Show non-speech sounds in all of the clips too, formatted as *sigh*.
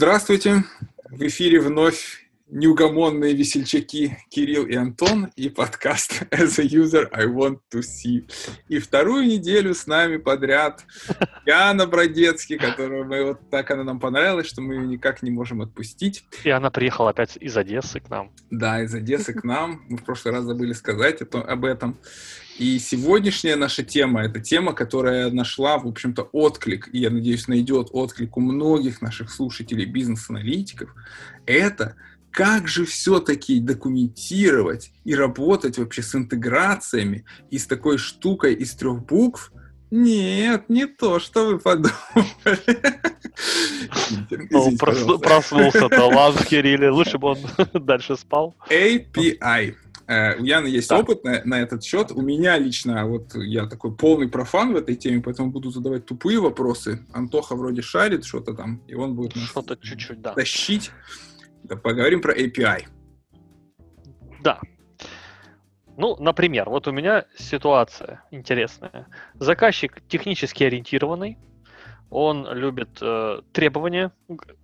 Здравствуйте! В эфире вновь неугомонные весельчаки Кирилл и Антон и подкаст As a User I Want to See. И вторую неделю с нами подряд Яна Бродецкий, которую мы вот так она нам понравилась, что мы ее никак не можем отпустить. И она приехала опять из Одессы к нам. Да, из Одессы к нам. Мы в прошлый раз забыли сказать это, об этом. И сегодняшняя наша тема — это тема, которая нашла, в общем-то, отклик, и, я надеюсь, найдет отклик у многих наших слушателей, бизнес-аналитиков. Это как же все-таки документировать и работать вообще с интеграциями и с такой штукой из трех букв? Нет, не то, что вы подумали. Ну, проснулся-то, ладно, Кирилл, лучше бы он *laughs* дальше спал. API. Э, у Яны есть так. опыт на, на этот счет. У меня лично, вот я такой полный профан в этой теме, поэтому буду задавать тупые вопросы. Антоха вроде шарит что-то там, и он будет что-то чуть-чуть, да. тащить. Да, поговорим про API. Да. Ну, например, вот у меня ситуация интересная. Заказчик технически ориентированный, он любит э, требования.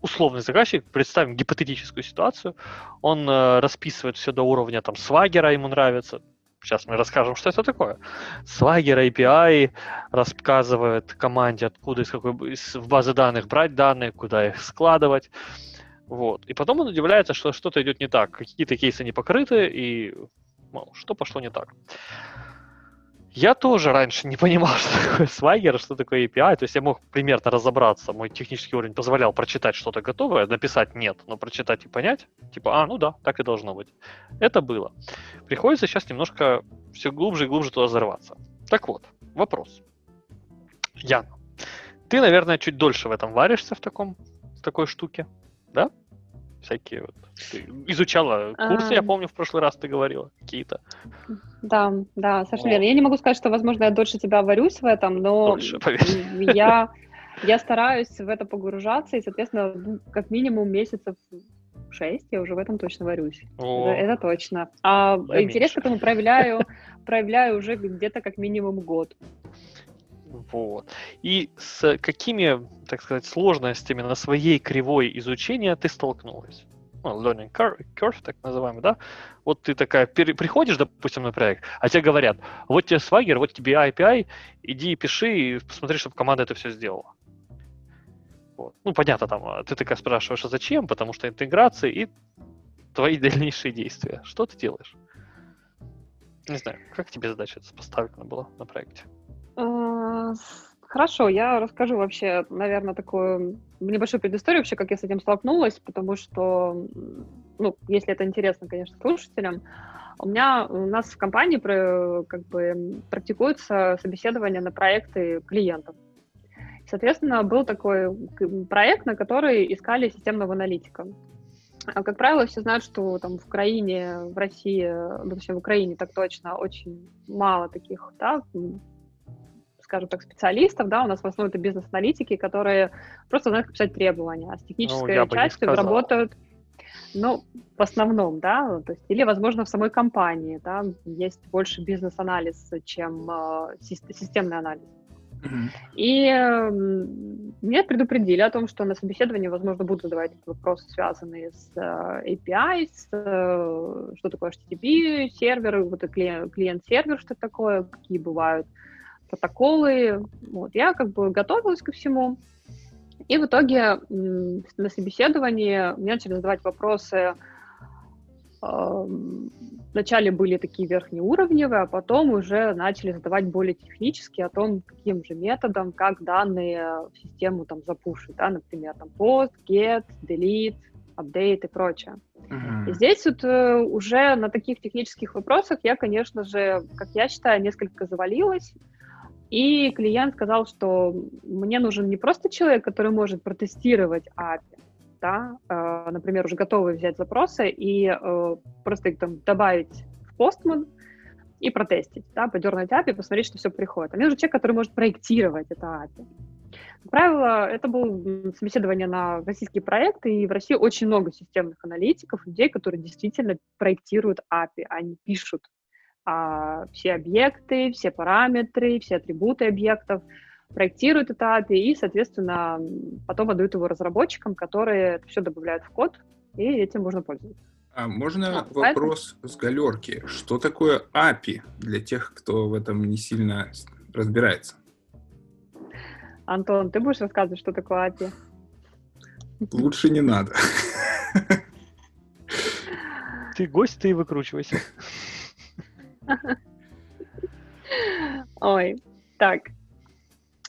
Условный заказчик, представим гипотетическую ситуацию, он э, расписывает все до уровня там свагера, ему нравится. Сейчас мы расскажем, что это такое. Swagger API рассказывает команде, откуда из какой из, базы данных брать данные, куда их складывать. Вот. И потом он удивляется, что что-то идет не так, какие-то кейсы не покрыты, и мол, что пошло не так. Я тоже раньше не понимал, *laughs* что такое Swagger, что такое API. То есть я мог примерно разобраться. Мой технический уровень позволял прочитать что-то готовое, написать нет, но прочитать и понять. Типа, а, ну да, так и должно быть. Это было. Приходится сейчас немножко все глубже и глубже туда взорваться. Так вот, вопрос. Яна, ты, наверное, чуть дольше в этом варишься, в, таком, в такой штуке, да? всякие вот. Ты изучала курсы, а... я помню, в прошлый раз ты говорила какие-то. Да, да, совершенно верно. Я не могу сказать, что, возможно, я дольше тебя варюсь в этом, но дольше, я, я стараюсь в это погружаться, и, соответственно, ну, как минимум месяцев шесть я уже в этом точно варюсь. Это, это точно. А я интерес меньше. к этому проявляю, проявляю уже где-то как минимум год. Вот. И с какими, так сказать, сложностями на своей кривой изучения ты столкнулась? Ну, learning curve, так называемый, да? Вот ты такая, приходишь, допустим, на проект, а тебе говорят, вот тебе Swagger, вот тебе API, иди и пиши, и посмотри, чтобы команда это все сделала. Вот. Ну, понятно, там, а ты такая спрашиваешь, а зачем? Потому что интеграция и твои *laughs* дальнейшие действия. Что ты делаешь? Не знаю, как тебе задача поставлена была на проекте? А, хорошо, я расскажу вообще, наверное, такую небольшую предысторию вообще, как я с этим столкнулась, потому что, ну, если это интересно, конечно, слушателям, у меня, у нас в компании как бы практикуется собеседование на проекты клиентов. Соответственно, был такой проект, на который искали системного аналитика. А, как правило, все знают, что там в Украине, в России, ну, точнее, в Украине так точно очень мало таких да, скажем так, специалистов, да, у нас в основном это бизнес-аналитики, которые просто знают, как писать требования, а с технической ну, частью работают, ну, в основном, да, то есть, или, возможно, в самой компании, да, есть больше бизнес-анализ, чем э, системный анализ. И э, меня предупредили о том, что на собеседовании, возможно, будут задавать вопросы, связанные с э, API, с, э, что такое HTTP, сервер, вот клиент-сервер, что такое, какие бывают протоколы. Вот. Я как бы готовилась ко всему. И в итоге на собеседовании мне начали задавать вопросы. Вначале были такие верхнеуровневые, а потом уже начали задавать более технические о том, каким же методом, как данные в систему там запушить, да, например, там post, get, delete, update и прочее. Uh-huh. И здесь вот э, уже на таких технических вопросах я, конечно же, как я считаю, несколько завалилась, и клиент сказал, что мне нужен не просто человек, который может протестировать API, да, э, например, уже готовые взять запросы и э, просто их там добавить в Postman и протестить, да, подернуть API, посмотреть, что все приходит. А мне нужен человек, который может проектировать это API. Как правило, это было собеседование на российские проекты, и в России очень много системных аналитиков, людей, которые действительно проектируют API, они пишут а, все объекты, все параметры, все атрибуты объектов. проектируют это API и, соответственно, потом отдают его разработчикам, которые это все добавляют в код, и этим можно пользоваться. А можно а, вопрос поэтому... с галерки? Что такое API для тех, кто в этом не сильно разбирается? Антон, ты будешь рассказывать, что такое API? Лучше не надо. Ты гость, ты и выкручивайся. Ой, так.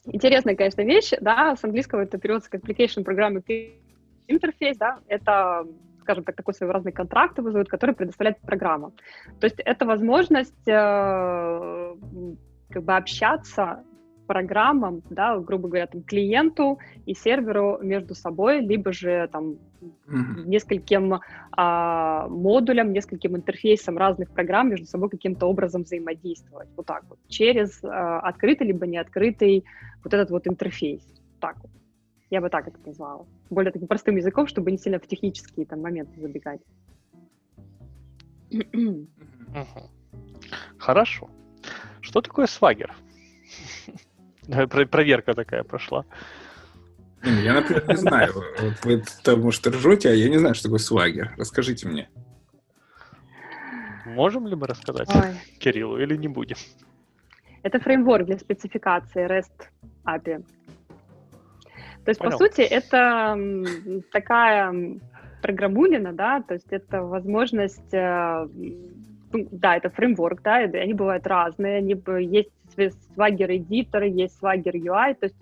Интересная, конечно, вещь, да, с английского это переводится как Application Programming Interface, да, это, скажем так, такой своеобразный контракт вызовут, который предоставляет программа. То есть это возможность э, как бы общаться программам, да, грубо говоря, там, клиенту и серверу между собой, либо же там mm-hmm. нескольким а, модулям, нескольким интерфейсам разных программ между собой каким-то образом взаимодействовать. Вот так вот. Через а, открытый либо не открытый вот этот вот интерфейс. Так вот. Я бы так это назвала. Более таким простым языком, чтобы не сильно в технические там моменты забегать. Хорошо. Что такое свагер? Проверка такая прошла. Я, например, не знаю. Вот вы там, может, ржете, а я не знаю, что такое свагер. Расскажите мне. Можем ли мы рассказать Ой. Кириллу или не будем? Это фреймворк для спецификации REST API. То есть, Понял. по сути, это такая программулина, да, то есть это возможность, э, ну, да, это фреймворк, да, они бывают разные, они, есть Swagger Editor, есть Swagger UI, то есть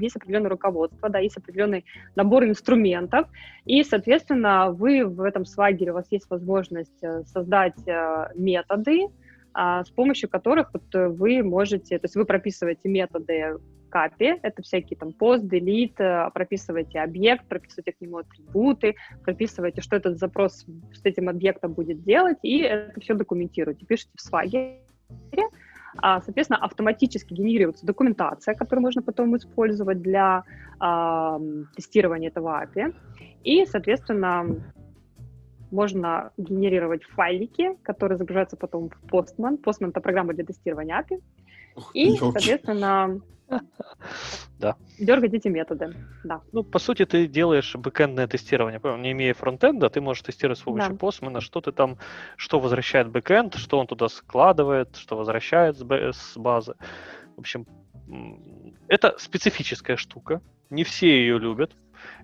есть определенное руководство, да, есть определенный набор инструментов, и, соответственно, вы в этом Swagger, у вас есть возможность э, создать э, методы, а, с помощью которых вот вы можете, то есть вы прописываете методы капи, это всякие там пост, э, прописываете объект, прописываете к нему атрибуты, прописываете, что этот запрос с этим объектом будет делать, и это все документируете, пишите в а, соответственно, автоматически генерируется документация, которую можно потом использовать для а, тестирования этого API. И, соответственно, можно генерировать файлики, которые загружаются потом в Postman. Postman — это программа для тестирования API. И, соответственно, *laughs* да. Дергать эти методы, да. Ну, по сути, ты делаешь бэкэндное тестирование. Не имея фронтенда, ты можешь тестировать с помощью да. Postman, что ты там, что возвращает бэкэнд, что он туда складывает, что возвращает с базы. В общем, это специфическая штука. Не все ее любят.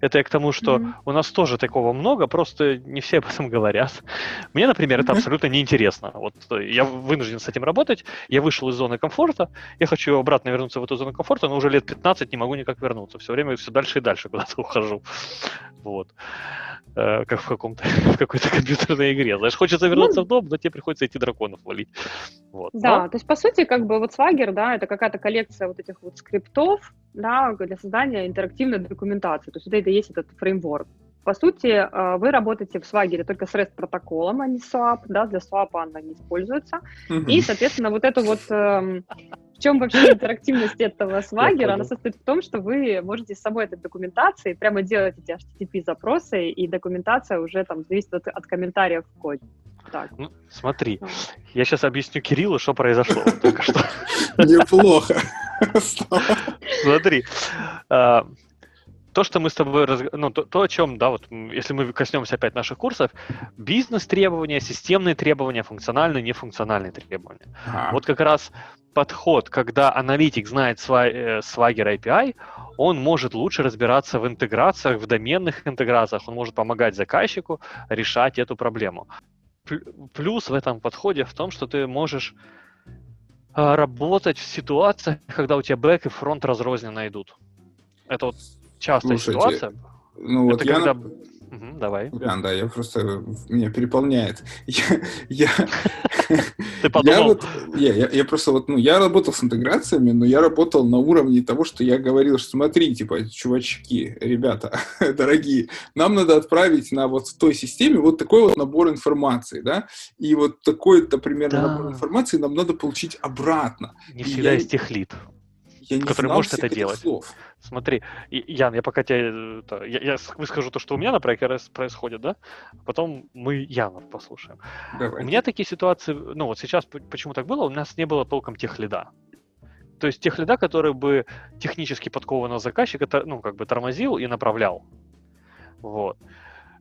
Это я к тому, что mm-hmm. у нас тоже такого много, просто не все об этом *laughs* говорят. Мне, например, это абсолютно неинтересно. Вот э, я вынужден с этим работать, я вышел из зоны комфорта, я хочу обратно вернуться в эту зону комфорта, но уже лет 15 не могу никак вернуться. Все время все дальше и дальше куда-то *laughs* ухожу. Вот. Э, как в каком-то *laughs* в какой-то компьютерной игре. Знаешь, хочется вернуться ну, в дом, но тебе приходится идти драконов валить. Вот. Да, но... то есть, по сути, как бы вот Swagger, да, это какая-то коллекция вот этих вот скриптов, да, для создания интерактивной документации. То есть, вот это есть этот фреймворк. По сути, э, вы работаете в Swagger только с REST протоколом, а не SWAP, да, для SWAP она не используется. Mm-hmm. И, соответственно, вот это вот эм, в чем вообще *laughs* интерактивность этого свагера? Она состоит в том, что вы можете с собой этой документации прямо делать эти HTTP-запросы, и документация уже там зависит от, от комментариев в коде. Так. Ну, смотри, я сейчас объясню Кириллу, что произошло только что. Неплохо. Смотри, а, то, что мы с тобой, ну, то, то, о чем, да, вот, если мы коснемся опять наших курсов, бизнес-требования, системные требования, функциональные, нефункциональные требования. Ага. Вот как раз подход, когда аналитик знает э, Swagger API, он может лучше разбираться в интеграциях, в доменных интеграциях, он может помогать заказчику решать эту проблему. Плюс в этом подходе в том, что ты можешь а, работать в ситуациях, когда у тебя бэк и фронт разрозненно идут. Это вот частая Слушайте, ситуация. Ну вот это я... когда... Угу, давай. Прям, да, я просто... Меня переполняет. *laughs* Я... *laughs* Ты подумал? Я, просто вот, ну, я работал с интеграциями, но я работал на уровне того, что я говорил, что смотри, типа, чувачки, ребята, *laughs* дорогие, нам надо отправить на вот в той системе вот такой вот набор информации, да, и вот такой-то примерно набор информации нам надо получить обратно. Не всегда есть техлит я не который может это делать. Слов. Смотри, Ян, я пока тебе я, я выскажу то, что у меня на проекте происходит, да, потом мы Яна послушаем. Давай. У меня такие ситуации, ну вот сейчас почему так было, у нас не было толком тех лида. То есть тех лида, который бы технически подкованного заказчика, ну, как бы тормозил и направлял. Вот.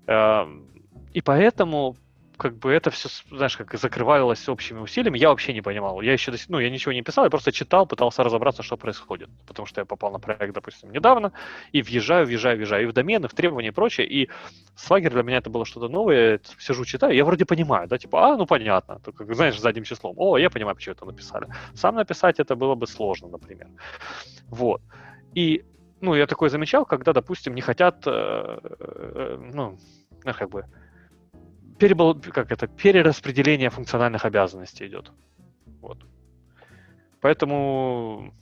Эм, и поэтому как бы это все, знаешь, как закрывалось общими усилиями, я вообще не понимал. Я еще, ну, я ничего не писал, я просто читал, пытался разобраться, что происходит. Потому что я попал на проект, допустим, недавно, и въезжаю, въезжаю, въезжаю, и в домены, в требования и прочее, и Swagger для меня это было что-то новое, я сижу, читаю, я вроде понимаю, да, типа, а, ну, понятно, только, знаешь, задним числом, о, я понимаю, почему это написали. Сам написать это было бы сложно, например. Вот. И, ну, я такое замечал, когда, допустим, не хотят, э, э, ну, ну, как бы, перебал, как это, перераспределение функциональных обязанностей идет. Вот. Поэтому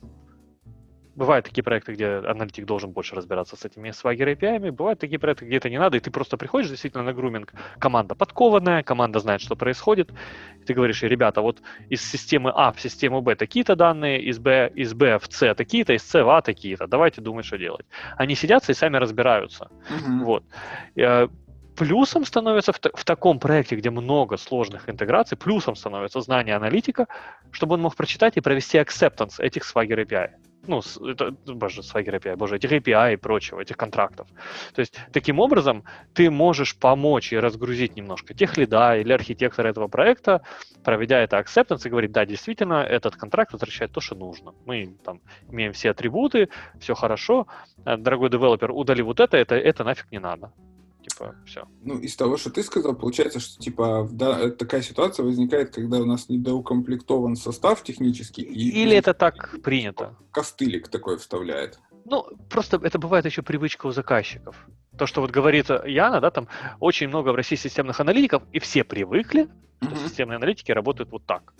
бывают такие проекты, где аналитик должен больше разбираться с этими Swagger API, бывают такие проекты, где это не надо, и ты просто приходишь действительно на груминг, команда подкованная, команда знает, что происходит, и ты говоришь, ребята, вот из системы А в систему Б такие-то данные, из Б, из Б в С такие-то, из С в А такие-то, давайте думать, что делать. Они сидятся и сами разбираются. Uh-huh. Вот. Плюсом становится в, в таком проекте, где много сложных интеграций, плюсом становится знание аналитика, чтобы он мог прочитать и провести acceptance этих Swagger API. Ну, это, боже, Swagger API, боже, этих API и прочего, этих контрактов. То есть, таким образом, ты можешь помочь и разгрузить немножко тех лида или архитектора этого проекта, проведя это acceptance и говорить, да, действительно, этот контракт возвращает то, что нужно. Мы там имеем все атрибуты, все хорошо. Э, дорогой девелопер, удали вот это, это, это нафиг не надо типа, все. Ну, из того, что ты сказал, получается, что, типа, да, такая ситуация возникает, когда у нас недоукомплектован состав технический. И, Или это так принято? Костылик такой вставляет. Ну, просто это бывает еще привычка у заказчиков. То, что вот говорит Яна, да, там очень много в России системных аналитиков, и все привыкли, что mm-hmm. системные аналитики работают вот так.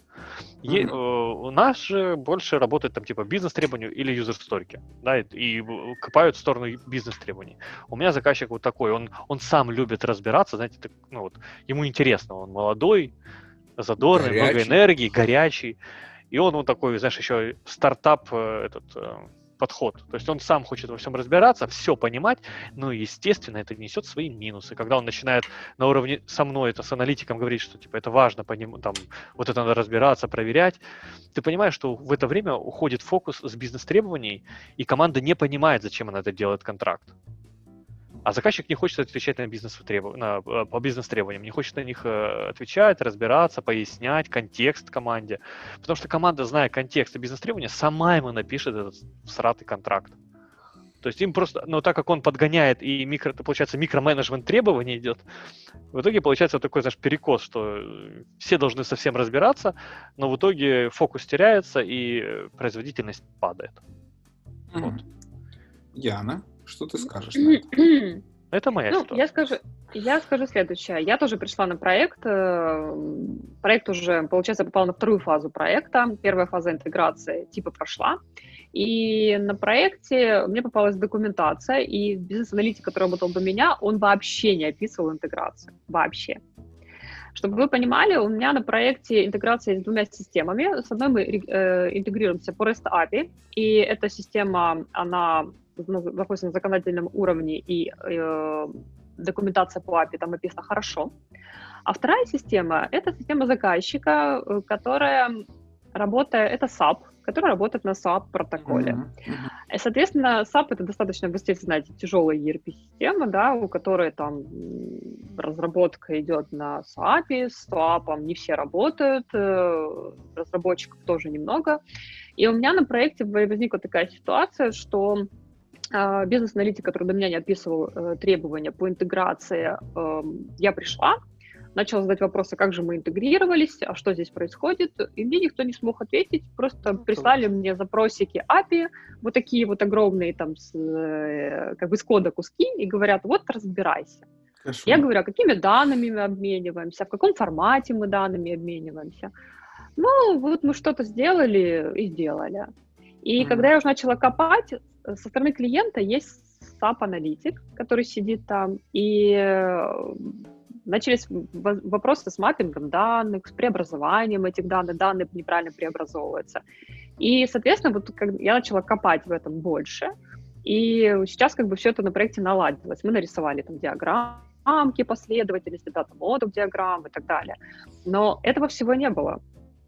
Е, mm-hmm. у нас же больше работает там типа бизнес-требованию или юзер-сторики, да, и, и копают в сторону бизнес-требований. У меня заказчик вот такой, он, он сам любит разбираться, знаете, так, ну вот, ему интересно, он молодой, задорный, горячий. много энергии, горячий, и он вот такой, знаешь, еще стартап э, этот э, подход. То есть он сам хочет во всем разбираться, все понимать, но, естественно, это несет свои минусы. Когда он начинает на уровне со мной, это с аналитиком говорить, что типа это важно, поним, там, вот это надо разбираться, проверять, ты понимаешь, что в это время уходит фокус с бизнес-требований, и команда не понимает, зачем она это делает контракт. А заказчик не хочет отвечать на бизнес на, э, по бизнес-требованиям, не хочет на них э, отвечать, разбираться, пояснять контекст команде. Потому что команда, зная контекст и бизнес-требования, сама ему напишет этот сратый контракт. То есть им просто, но так как он подгоняет и микро, получается, микроменеджмент требований идет, в итоге получается такой, знаешь, перекос, что все должны совсем разбираться, но в итоге фокус теряется и производительность падает. Mm-hmm. Вот. Яна? Что ты скажешь на это? *clears throat* Это моя ну, ситуация. Я скажу, я скажу следующее. Я тоже пришла на проект. Э, проект уже, получается, попал на вторую фазу проекта. Первая фаза интеграции типа прошла. И на проекте мне попалась документация, и бизнес-аналитик, который работал до меня, он вообще не описывал интеграцию. Вообще. Чтобы вы понимали, у меня на проекте интеграция с двумя системами. С одной мы э, интегрируемся по REST API, и эта система, она находится на законодательном уровне, и э, документация по API там написана хорошо. А вторая система — это система заказчика, э, которая работает, это SAP, который работает на SAP протоколе. Mm-hmm. Соответственно, SAP это достаточно, вы знаете, тяжелая ERP-система, да, у которой там разработка идет на SAP, с SAP не все работают, э, разработчиков тоже немного. И у меня на проекте возникла такая ситуация, что бизнес-аналитик, который до меня не описывал э, требования по интеграции, э, я пришла, начала задать вопросы, как же мы интегрировались, а что здесь происходит, и мне никто не смог ответить, просто ну, прислали мне запросики API, вот такие вот огромные там, с, э, как бы с кода куски, и говорят, вот разбирайся. Хорошо. Я говорю, а какими данными мы обмениваемся, в каком формате мы данными обмениваемся. Ну, вот мы что-то сделали и сделали. И mm-hmm. когда я уже начала копать, со стороны клиента есть SAP-аналитик, который сидит там, и э, начались вопросы с маппингом данных, с преобразованием этих данных, данные неправильно преобразовываются. И, соответственно, вот я начала копать в этом больше, и сейчас как бы все это на проекте наладилось. Мы нарисовали там диаграммки последовательности, дата модуль диаграмм и так далее. Но этого всего не было.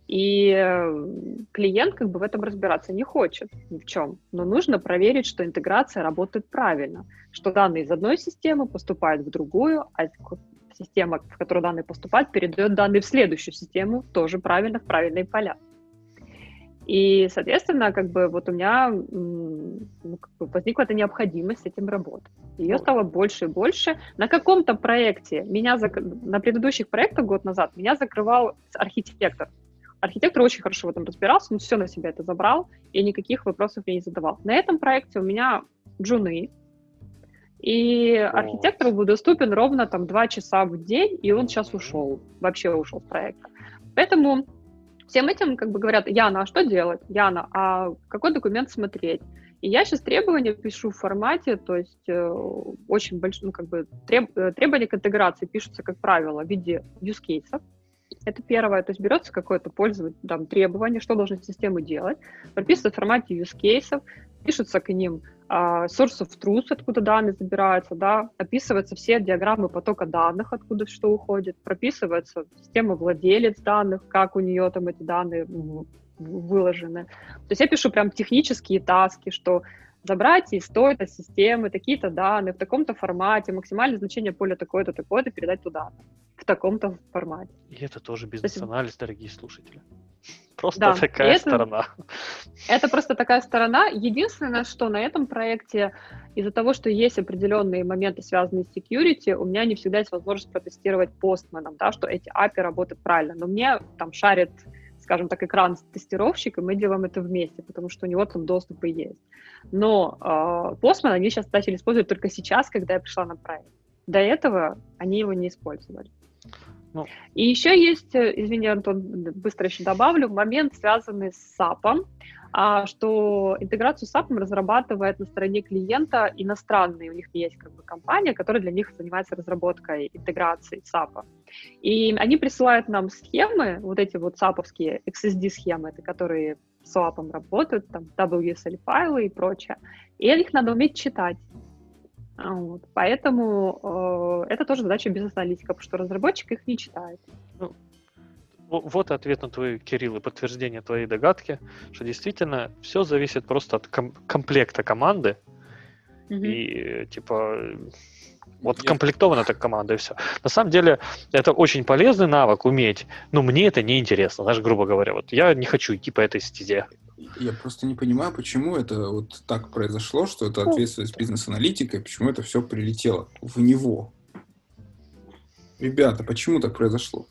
И э, клиент как бы в этом разбираться не хочет ни в чем. Но нужно проверить, что интеграция работает правильно, что данные из одной системы поступают в другую, а система, в которую данные поступают, передает данные в следующую систему, тоже правильно, в правильные поля. И, соответственно, как бы вот у меня ну, как бы возникла эта необходимость с этим работать. Ее стало больше и больше. На каком-то проекте меня зак... на предыдущих проектах год назад меня закрывал архитектор. Архитектор очень хорошо в этом разбирался, он все на себя это забрал, и никаких вопросов мне не задавал. На этом проекте у меня джуны, и архитектор был доступен ровно там два часа в день, и он сейчас ушел, вообще ушел с проекта. Поэтому всем этим как бы говорят, Яна, а что делать? Яна, а какой документ смотреть? И я сейчас требования пишу в формате, то есть э, очень большой, ну, как бы треб, требования к интеграции пишутся, как правило, в виде use cases. Это первое, то есть берется какое-то пользователь, там, требование, что должны системы делать, прописывается в формате use cases, пишутся к ним uh, source of truth, откуда данные забираются, да, описываются все диаграммы потока данных, откуда что уходит, прописывается система владелец данных, как у нее там эти данные выложены. То есть я пишу прям технические таски, что забрать из той-то системы такие-то данные в таком-то формате, максимальное значение поля такое-то, такое-то передать туда, в таком-то формате. И это тоже бизнес-анализ, дорогие слушатели. *laughs* Просто да, такая это, сторона. Это просто такая сторона. Единственное, что на этом проекте, из-за того, что есть определенные моменты, связанные с security, у меня не всегда есть возможность протестировать постменом, да, что эти API работают правильно. Но мне там шарит, скажем так, экран тестировщик, и мы делаем это вместе, потому что у него там доступы есть. Но э, Postman они сейчас начали использовать только сейчас, когда я пришла на проект. До этого они его не использовали. Ну. И еще есть, э, извини, Антон, быстро еще добавлю, момент, связанный с SAP, а, что интеграцию с SAP разрабатывает на стороне клиента иностранные. У них есть как бы компания, которая для них занимается разработкой интеграции SAP. И они присылают нам схемы, вот эти вот SAP-овские XSD-схемы, это которые с SAP работают, там WSL файлы и прочее. И их надо уметь читать. А, вот. Поэтому э, это тоже задача бизнес-аналитика, потому что разработчик их не читает. Ну, вот ответ на твой, Кирилл, и подтверждение твоей догадки, что действительно все зависит просто от ком- комплекта команды. Mm-hmm. И типа вот комплектована эта команда и все. На самом деле это очень полезный навык уметь, но мне это не интересно, знаешь, грубо говоря. Вот я не хочу идти по этой стезе. Я просто не понимаю, почему это вот так произошло, что это ответственность бизнес-аналитика, и почему это все прилетело в него. Ребята, почему так произошло?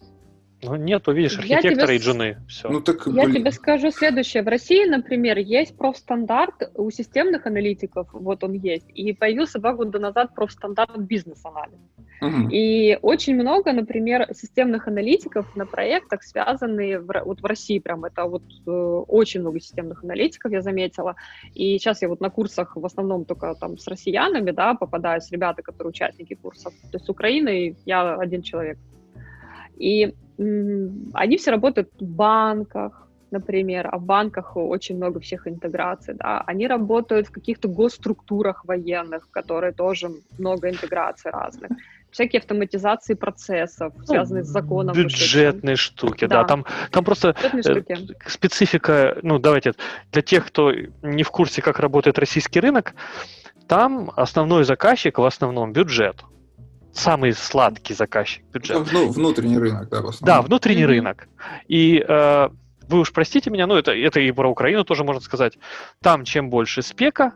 Ну, нету, видишь, архитектора тебе... и жены. Все. Ну, так, Я блин. тебе скажу следующее. В России, например, есть профстандарт у системных аналитиков, вот он есть, и появился два года назад профстандарт бизнес-анализ. Угу. И очень много, например, системных аналитиков на проектах, связанные в, вот в России прям, это вот э, очень много системных аналитиков, я заметила. И сейчас я вот на курсах в основном только там с россиянами, да, попадаюсь, ребята, которые участники курсов. То есть с Украиной я один человек. И они все работают в банках, например, а в банках очень много всех интеграций, да, они работают в каких-то госструктурах военных, которые тоже много интеграций разных всякие автоматизации процессов, ну, связанные с законом. Бюджетные штуки, да. да. Там, там просто э, специфика, ну, давайте, для тех, кто не в курсе, как работает российский рынок, там основной заказчик в основном бюджет самый сладкий заказчик бюджет. Ну, внутренний рынок, да, в основном. Да, внутренний mm-hmm. рынок. И э, вы уж простите меня, ну это, это и про Украину тоже можно сказать. Там чем больше спека,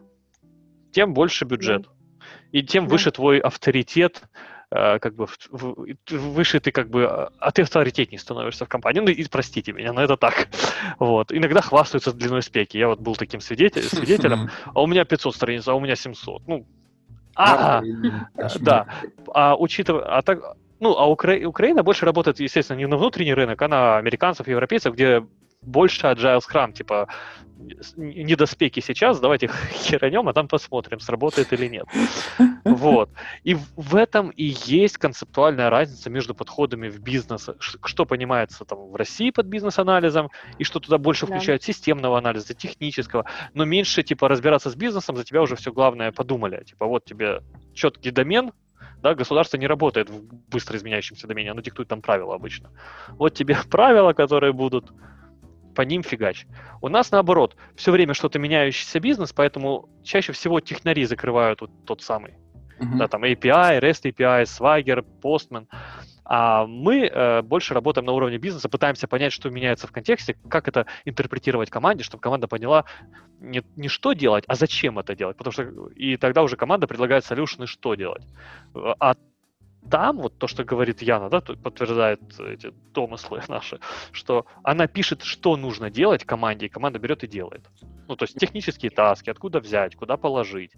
тем больше бюджет. Mm-hmm. И тем mm-hmm. выше твой авторитет, э, как бы в, в, выше ты как бы, а ты авторитетней становишься в компании. Ну и простите меня, но это так. *laughs* Вот. Иногда хвастаются длиной спеки. Я вот был таким свидетель, *laughs* свидетелем, а у меня 500 страниц, а у меня 700. Ну, а, да. А учитывая, а так, ну, а Укра... Украина больше работает, естественно, не на внутренний рынок, а на американцев, европейцев, где больше agile scrum, типа недоспеки сейчас, давайте *laughs* херанем, а там посмотрим, сработает или нет. *laughs* Вот. И в этом и есть концептуальная разница между подходами в бизнес, что понимается там в России под бизнес-анализом, и что туда больше включают да. системного анализа, технического, но меньше, типа, разбираться с бизнесом, за тебя уже все главное подумали. Типа, вот тебе четкий домен, да, государство не работает в быстро изменяющемся домене, оно диктует там правила обычно. Вот тебе *laughs* правила, которые будут по ним фигач. У нас наоборот, все время что-то меняющийся бизнес, поэтому чаще всего технари закрывают вот тот самый. Uh-huh. Да, там API, REST API, Swagger, Postman. А мы э, больше работаем на уровне бизнеса, пытаемся понять, что меняется в контексте, как это интерпретировать команде, чтобы команда поняла не, не что делать, а зачем это делать. Потому что и тогда уже команда предлагает солюшены, что делать. А там, вот то, что говорит Яна, да, подтверждает эти домыслы *laughs* наши, что она пишет, что нужно делать команде, и команда берет и делает. Ну, то есть технические таски, откуда взять, куда положить.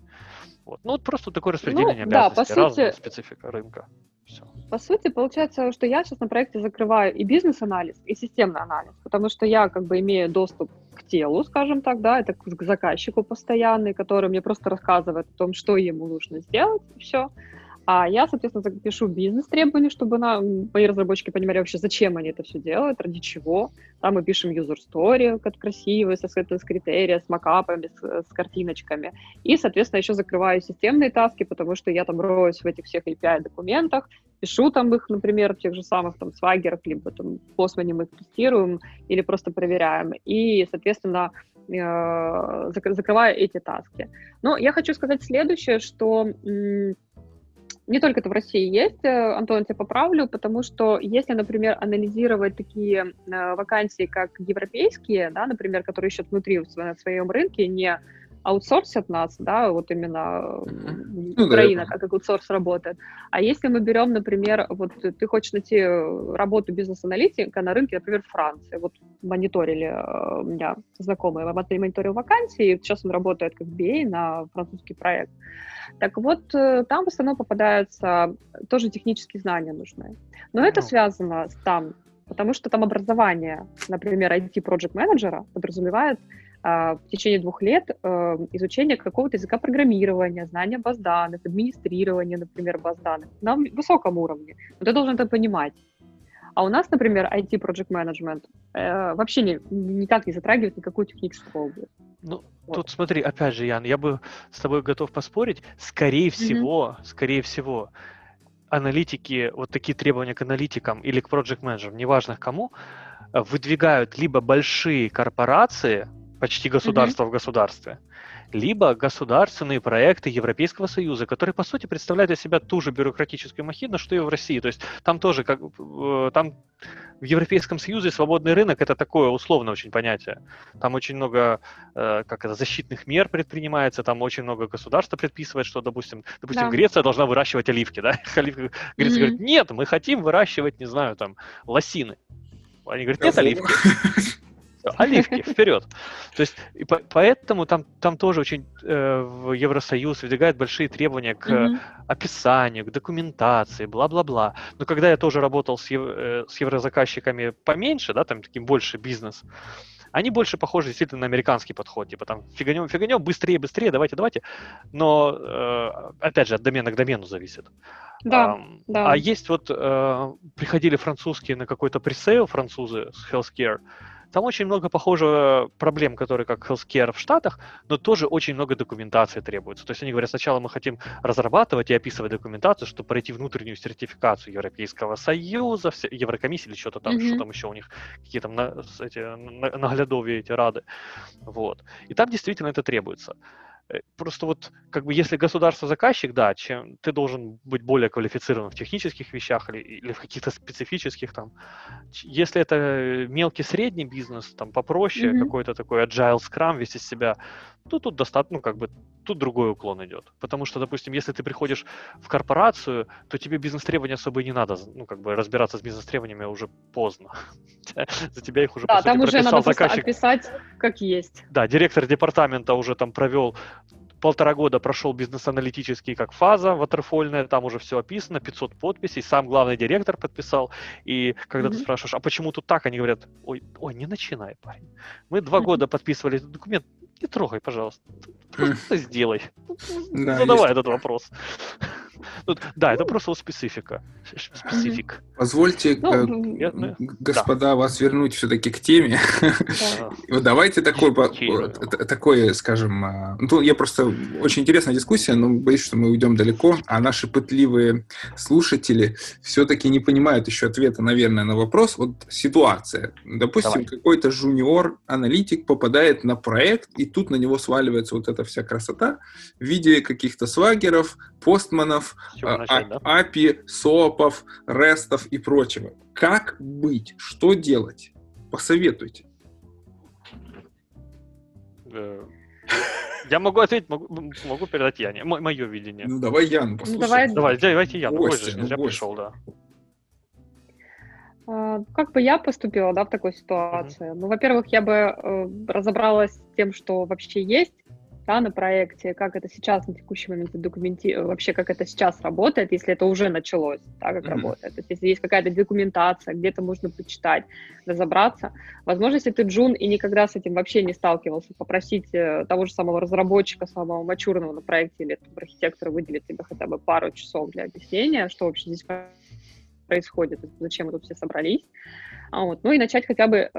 Вот. Ну, вот просто такое распределение ну, обязанностей, да, по разная специфика рынка. Все. По сути, получается, что я сейчас на проекте закрываю и бизнес-анализ, и системный анализ, потому что я как бы имею доступ к телу, скажем так, да, это к заказчику постоянный, который мне просто рассказывает о том, что ему нужно сделать, и все. А я, соответственно, пишу бизнес-требования, чтобы на, мои разработчики понимали вообще, зачем они это все делают, ради чего. Там мы пишем user story, как красивый, со, с критерия, с макапами, с, с картиночками. И, соответственно, еще закрываю системные таски, потому что я там роюсь в этих всех API-документах, пишу там их, например, в тех же самых там свагерах, либо там постмане мы их тестируем или просто проверяем. И, соответственно, э, закрываю эти таски. Но я хочу сказать следующее, что не только это в России есть, э, Антон, я тебя поправлю, потому что если, например, анализировать такие э, вакансии, как европейские, да, например, которые ищут внутри в своем рынке, не аутсорсят нас, да, вот именно ну, Украина, да, как аутсорс работает. А если мы берем, например, вот ты хочешь найти работу бизнес-аналитика на рынке, например, Франции, вот мониторили э, у меня знакомые, мониторил вакансии, сейчас он работает как BA на французский проект. Так вот, э, там в основном попадаются тоже технические знания нужны. Но это связано с там, потому что там образование, например, IT-проект менеджера подразумевает в течение двух лет э, изучение какого-то языка программирования, знания баз данных, администрирования, например, баз данных на высоком уровне. Но ты должен это понимать. А у нас, например, IT Project Management э, вообще не, никак не затрагивает никакую техническую область. Ну, вот. тут смотри, опять же, Ян, я бы с тобой готов поспорить. Скорее всего, mm-hmm. скорее всего, аналитики, вот такие требования к аналитикам или к project менеджерам, неважно кому, выдвигают либо большие корпорации, почти государство mm-hmm. в государстве, либо государственные проекты Европейского Союза, которые, по сути, представляют из себя ту же бюрократическую махину, что и в России. То есть там тоже, как, э, там в Европейском Союзе свободный рынок – это такое условное очень понятие. Там очень много э, как это, защитных мер предпринимается, там очень много государства предписывает, что, допустим, допустим да. Греция должна выращивать оливки, да? *laughs* Греция mm-hmm. говорит, нет, мы хотим выращивать, не знаю, там, лосины. Они говорят, нет оливки. *laughs* оливки, *laughs* вперед. То есть, и по, поэтому там, там тоже очень э, в Евросоюз выдвигает большие требования к mm-hmm. описанию, к документации, бла-бла-бла. Но когда я тоже работал с, ев, э, с еврозаказчиками поменьше, да, там таким больше бизнес, они больше похожи действительно на американский подход, типа там фиганем, фиганем, быстрее, быстрее, давайте, давайте. Но, э, опять же, от домена к домену зависит. Да, а, да. А есть вот, э, приходили французские на какой-то пресейл, французы с healthcare, там очень много похожих проблем, которые как healthcare в Штатах, но тоже очень много документации требуется. То есть они говорят, сначала мы хотим разрабатывать и описывать документацию, чтобы пройти внутреннюю сертификацию Европейского Союза, Еврокомиссии или что-то там, mm-hmm. что там еще у них, какие там на, эти, наглядовые эти рады. Вот. И там действительно это требуется. Э, просто вот, как бы, если государство заказчик, да, чем ты должен быть более квалифицирован в технических вещах или, или в каких-то специфических там. Если это мелкий средний бизнес, там попроще, mm-hmm. какой-то такой agile scrum вести себя, то тут достаточно, ну, как бы, тут другой уклон идет. Потому что, допустим, если ты приходишь в корпорацию, то тебе бизнес-требования особо и не надо, ну, как бы, разбираться с бизнес-требованиями уже поздно. *laughs* За тебя их уже, да, там уже надо заказчик. описать, как есть. Да, директор департамента уже там провел полтора года прошел бизнес-аналитический как фаза ватерфольная, там уже все описано, 500 подписей, сам главный директор подписал, и когда mm-hmm. ты спрашиваешь, а почему тут так, они говорят, ой, ой, не начинай, парень. Мы два mm-hmm. года подписывали этот документ, не трогай, пожалуйста, *laughs* просто сделай. Задавай этот вопрос. *laughs* Ну, да, это просто специфика. Специфик. Позвольте, ну, э, ну, господа, да. вас вернуть все-таки к теме. Да. *laughs* Давайте такой, такой, скажем, а, ну, я просто очень интересная дискуссия, но боюсь, что мы уйдем далеко, а наши пытливые слушатели все-таки не понимают еще ответа, наверное, на вопрос. Вот ситуация. Допустим, какой-то жуниор-аналитик попадает на проект, и тут на него сваливается вот эта вся красота в виде каких-то свагеров, постманов, а, начать, да? API, СОПов, рестов и прочего. Как быть? Что делать? Посоветуйте. Э, я могу ответить, могу, могу передать Яне. Мое видение. Ну давай Ян, послушай. Ну, давай, давай, давайте я. Гости, ну, я пришел, да. А, как бы я поступила, да, в такой ситуации? Mm-hmm. Ну, во-первых, я бы э, разобралась с тем, что вообще есть, да, на проекте, как это сейчас на текущий момент документи... вообще как это сейчас работает, если это уже началось, да, как mm-hmm. работает. То есть если есть какая-то документация, где-то можно почитать, разобраться. Возможно, если ты джун и никогда с этим вообще не сталкивался, попросить э, того же самого разработчика, самого мачурного на проекте или архитектора выделить тебе хотя бы пару часов для объяснения, что вообще здесь происходит, зачем мы тут все собрались. А вот. Ну и начать хотя бы э,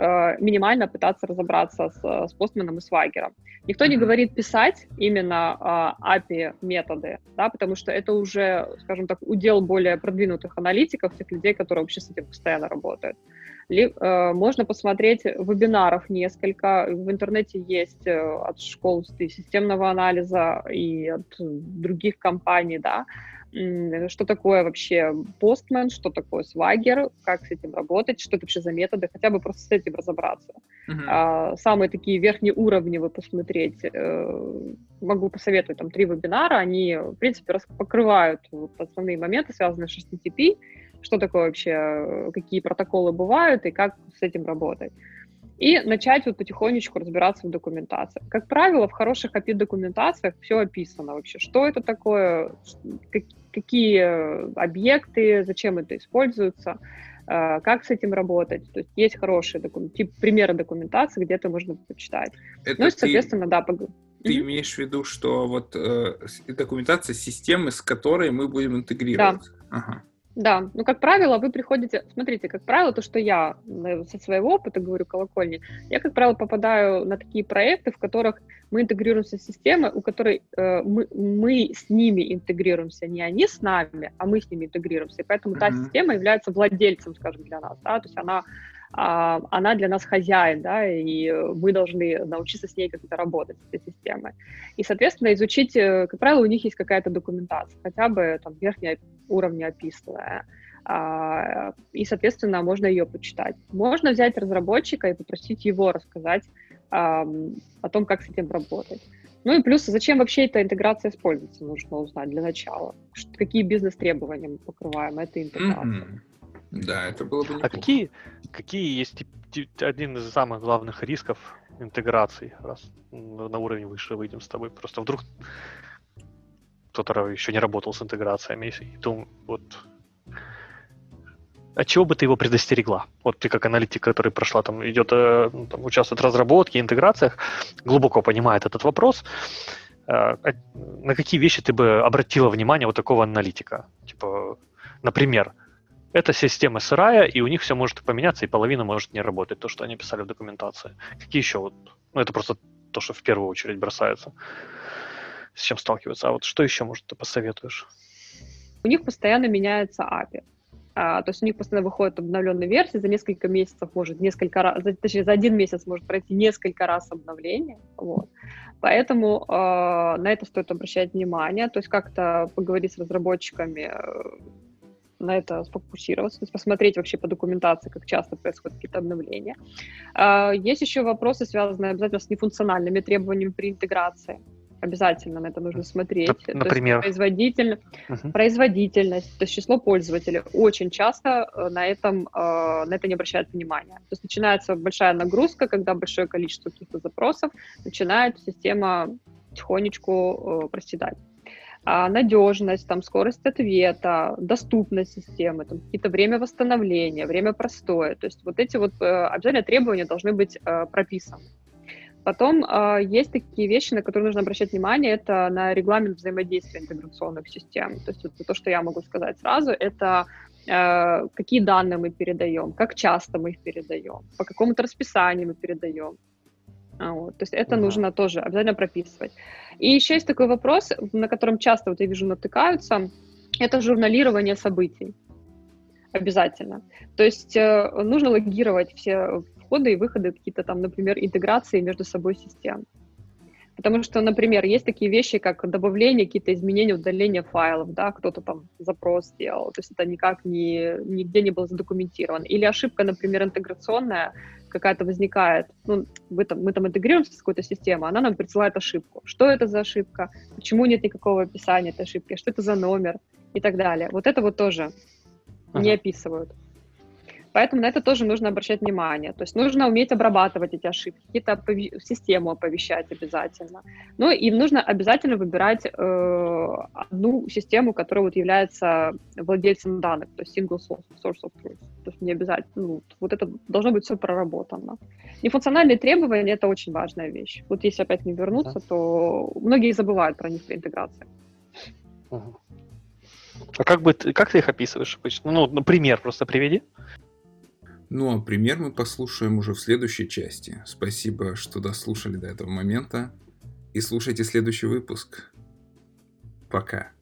минимально пытаться разобраться с, с постменом и свагером. Никто не говорит писать именно э, API методы, да, потому что это уже, скажем так, удел более продвинутых аналитиков, тех людей, которые вообще с этим постоянно работают. Ли, э, можно посмотреть вебинаров несколько. В интернете есть э, от школ системного анализа и от других компаний, да, что такое вообще постмен, что такое свагер, как с этим работать, что это вообще за методы, хотя бы просто с этим разобраться. Uh-huh. А, самые такие верхние уровни вы посмотреть, э, могу посоветовать там три вебинара, они, в принципе, покрывают вот, основные моменты, связанные с HTTP, что такое вообще, какие протоколы бывают и как с этим работать и начать вот потихонечку разбираться в документации. Как правило, в хороших API-документациях все описано вообще, что это такое, какие объекты, зачем это используется, э, как с этим работать. То есть есть хорошие докум... тип, примеры документации, где это можно почитать. Это ну и, соответственно, ты... да, пог... Ты mm-hmm. имеешь в виду, что вот э, документация системы, с которой мы будем интегрироваться? Да. Ага. Да, ну, как правило, вы приходите, смотрите, как правило, то, что я со своего опыта говорю колокольни, я, как правило, попадаю на такие проекты, в которых мы интегрируемся с системой, у которой э, мы, мы с ними интегрируемся, не они с нами, а мы с ними интегрируемся, и поэтому mm-hmm. та система является владельцем, скажем, для нас, да, то есть она она для нас хозяин, да, и мы должны научиться с ней как-то работать, с этой системой. И, соответственно, изучить, э, как правило, у них есть какая-то документация, хотя бы там верхняя уровня описанная, а, и, соответственно, можно ее почитать. Можно взять разработчика и попросить его рассказать а, о том, как с этим работать. Ну и плюс, зачем вообще эта интеграция используется, нужно узнать для начала. Какие бизнес-требования мы покрываем этой интеграцией. Mm-hmm. Да, это было бы неплохо. А какие, какие есть один из самых главных рисков интеграции, раз на уровень выше выйдем с тобой? Просто вдруг кто-то еще не работал с интеграциями, и думал, вот от чего бы ты его предостерегла? Вот ты как аналитик, который прошла там, идет, э, ну, там, участвует в разработке, интеграциях, глубоко понимает этот вопрос. Э, на какие вещи ты бы обратила внимание вот такого аналитика? Типа, например, эта система сырая, и у них все может поменяться, и половина может не работать, то, что они писали в документации. Какие еще вот, ну это просто то, что в первую очередь бросается, с чем сталкиваться. А вот что еще, может, ты посоветуешь? У них постоянно меняется API. А, то есть у них постоянно выходит обновленная версия, за несколько месяцев может несколько раз, точнее, за один месяц может пройти несколько раз обновление. Вот. Поэтому э, на это стоит обращать внимание, то есть как-то поговорить с разработчиками, на это сфокусироваться, то есть посмотреть вообще по документации, как часто происходят какие-то обновления. А, есть еще вопросы, связанные обязательно с нефункциональными требованиями при интеграции. Обязательно на это нужно смотреть. Например? То есть производитель, uh-huh. Производительность, то есть число пользователей. Очень часто э, на, этом, э, на это не обращают внимания. То есть начинается большая нагрузка, когда большое количество каких-то запросов, начинает система потихонечку э, проседать а, надежность, там, скорость ответа, доступность системы, там, какие-то время восстановления, время простое. То есть вот эти вот э, обязательно требования должны быть э, прописаны. Потом э, есть такие вещи, на которые нужно обращать внимание, это на регламент взаимодействия интеграционных систем. То есть это то, что я могу сказать сразу, это э, какие данные мы передаем, как часто мы их передаем, по какому-то расписанию мы передаем. А, вот, то есть это uh-huh. нужно тоже обязательно прописывать. И еще есть такой вопрос, на котором часто вот я вижу натыкаются, это журналирование событий. Обязательно. То есть э, нужно логировать все входы и выходы, какие-то там, например, интеграции между собой систем. Потому что, например, есть такие вещи, как добавление, какие-то изменения, удаление файлов, да, кто-то там запрос сделал, то есть это никак не, нигде не было задокументировано. Или ошибка, например, интеграционная какая-то возникает, ну, мы там, мы там интегрируемся с какой-то системой, она нам присылает ошибку. Что это за ошибка? Почему нет никакого описания этой ошибки? Что это за номер? И так далее. Вот это вот тоже ага. не описывают. Поэтому на это тоже нужно обращать внимание. То есть нужно уметь обрабатывать эти ошибки, какие-то опови- систему оповещать обязательно. Ну и нужно обязательно выбирать э, одну систему, которая вот является владельцем данных, то есть single source, source of truth. То есть не обязательно, ну, вот это должно быть все проработано. Нефункциональные требования — это очень важная вещь. Вот если опять не вернуться, uh-huh. то многие забывают про них при интеграции. А как, бы, как ты их описываешь обычно? Ну, например, просто приведи. Ну, а пример мы послушаем уже в следующей части. Спасибо, что дослушали до этого момента. И слушайте следующий выпуск. Пока.